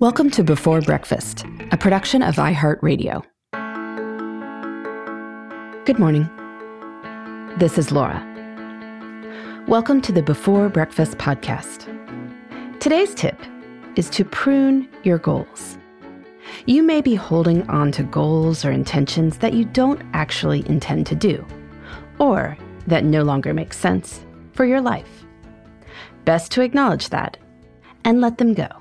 Welcome to Before Breakfast, a production of iHeartRadio. Good morning. This is Laura. Welcome to the Before Breakfast podcast. Today's tip is to prune your goals. You may be holding on to goals or intentions that you don't actually intend to do, or that no longer make sense for your life. Best to acknowledge that and let them go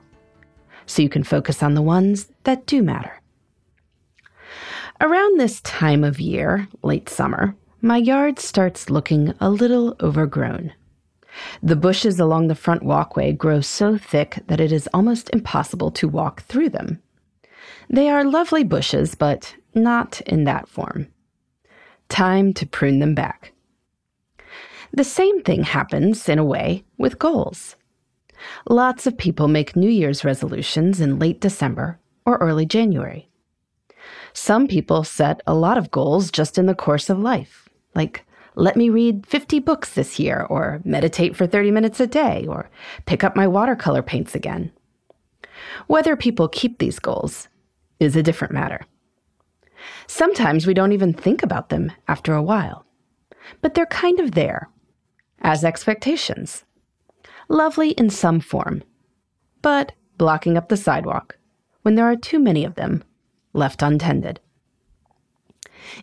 so you can focus on the ones that do matter. Around this time of year, late summer, my yard starts looking a little overgrown. The bushes along the front walkway grow so thick that it is almost impossible to walk through them. They are lovely bushes, but not in that form. Time to prune them back. The same thing happens, in a way, with goals. Lots of people make New Year's resolutions in late December or early January. Some people set a lot of goals just in the course of life, like let me read 50 books this year, or meditate for 30 minutes a day, or pick up my watercolor paints again. Whether people keep these goals is a different matter. Sometimes we don't even think about them after a while, but they're kind of there as expectations lovely in some form, but blocking up the sidewalk when there are too many of them left untended.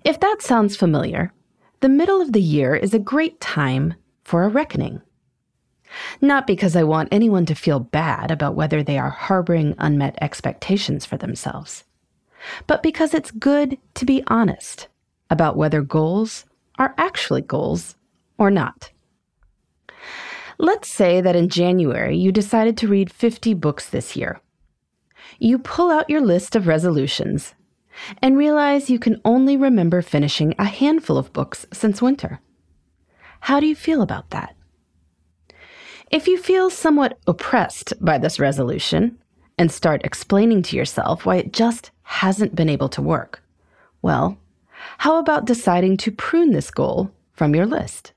If that sounds familiar, the middle of the year is a great time for a reckoning. Not because I want anyone to feel bad about whether they are harboring unmet expectations for themselves, but because it's good to be honest about whether goals are actually goals or not. Let's say that in January you decided to read 50 books this year. You pull out your list of resolutions and realize you can only remember finishing a handful of books since winter. How do you feel about that? If you feel somewhat oppressed by this resolution and start explaining to yourself why it just hasn't been able to work, well, how about deciding to prune this goal from your list?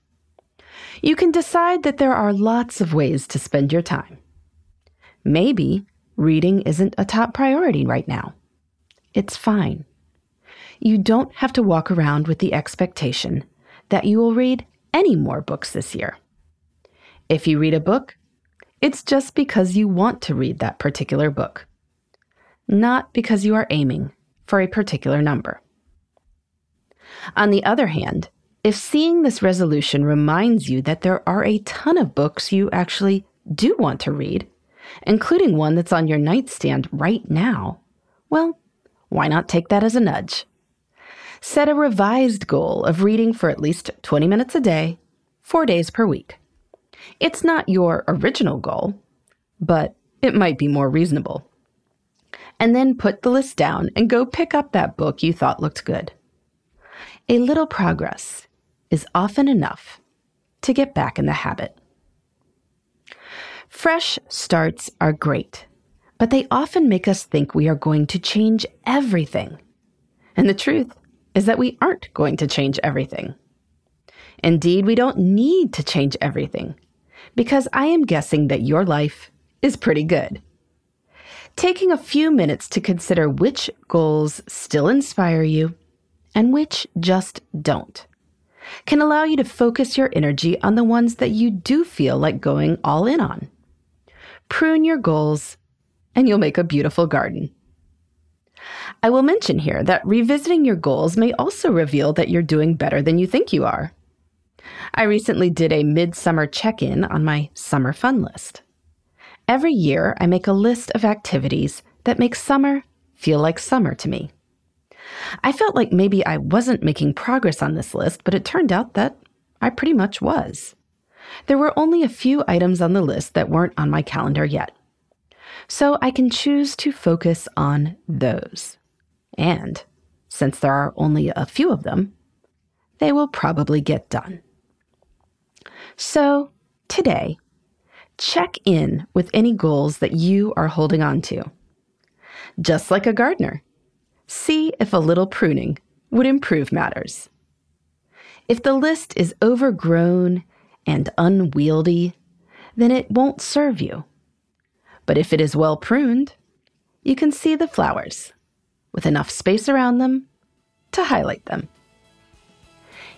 You can decide that there are lots of ways to spend your time. Maybe reading isn't a top priority right now. It's fine. You don't have to walk around with the expectation that you will read any more books this year. If you read a book, it's just because you want to read that particular book, not because you are aiming for a particular number. On the other hand, if seeing this resolution reminds you that there are a ton of books you actually do want to read, including one that's on your nightstand right now, well, why not take that as a nudge? Set a revised goal of reading for at least 20 minutes a day, four days per week. It's not your original goal, but it might be more reasonable. And then put the list down and go pick up that book you thought looked good. A little progress is often enough to get back in the habit. Fresh starts are great, but they often make us think we are going to change everything. And the truth is that we aren't going to change everything. Indeed, we don't need to change everything because I am guessing that your life is pretty good. Taking a few minutes to consider which goals still inspire you and which just don't can allow you to focus your energy on the ones that you do feel like going all in on. Prune your goals, and you'll make a beautiful garden. I will mention here that revisiting your goals may also reveal that you're doing better than you think you are. I recently did a midsummer check in on my summer fun list. Every year, I make a list of activities that make summer feel like summer to me. I felt like maybe I wasn't making progress on this list, but it turned out that I pretty much was. There were only a few items on the list that weren't on my calendar yet. So I can choose to focus on those. And since there are only a few of them, they will probably get done. So today, check in with any goals that you are holding on to. Just like a gardener, see if a little pruning would improve matters. If the list is overgrown and unwieldy, then it won't serve you. But if it is well pruned, you can see the flowers with enough space around them to highlight them.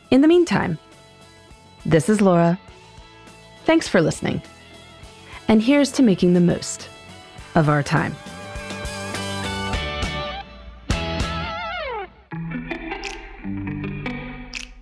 In the meantime, this is Laura. Thanks for listening. And here's to making the most of our time.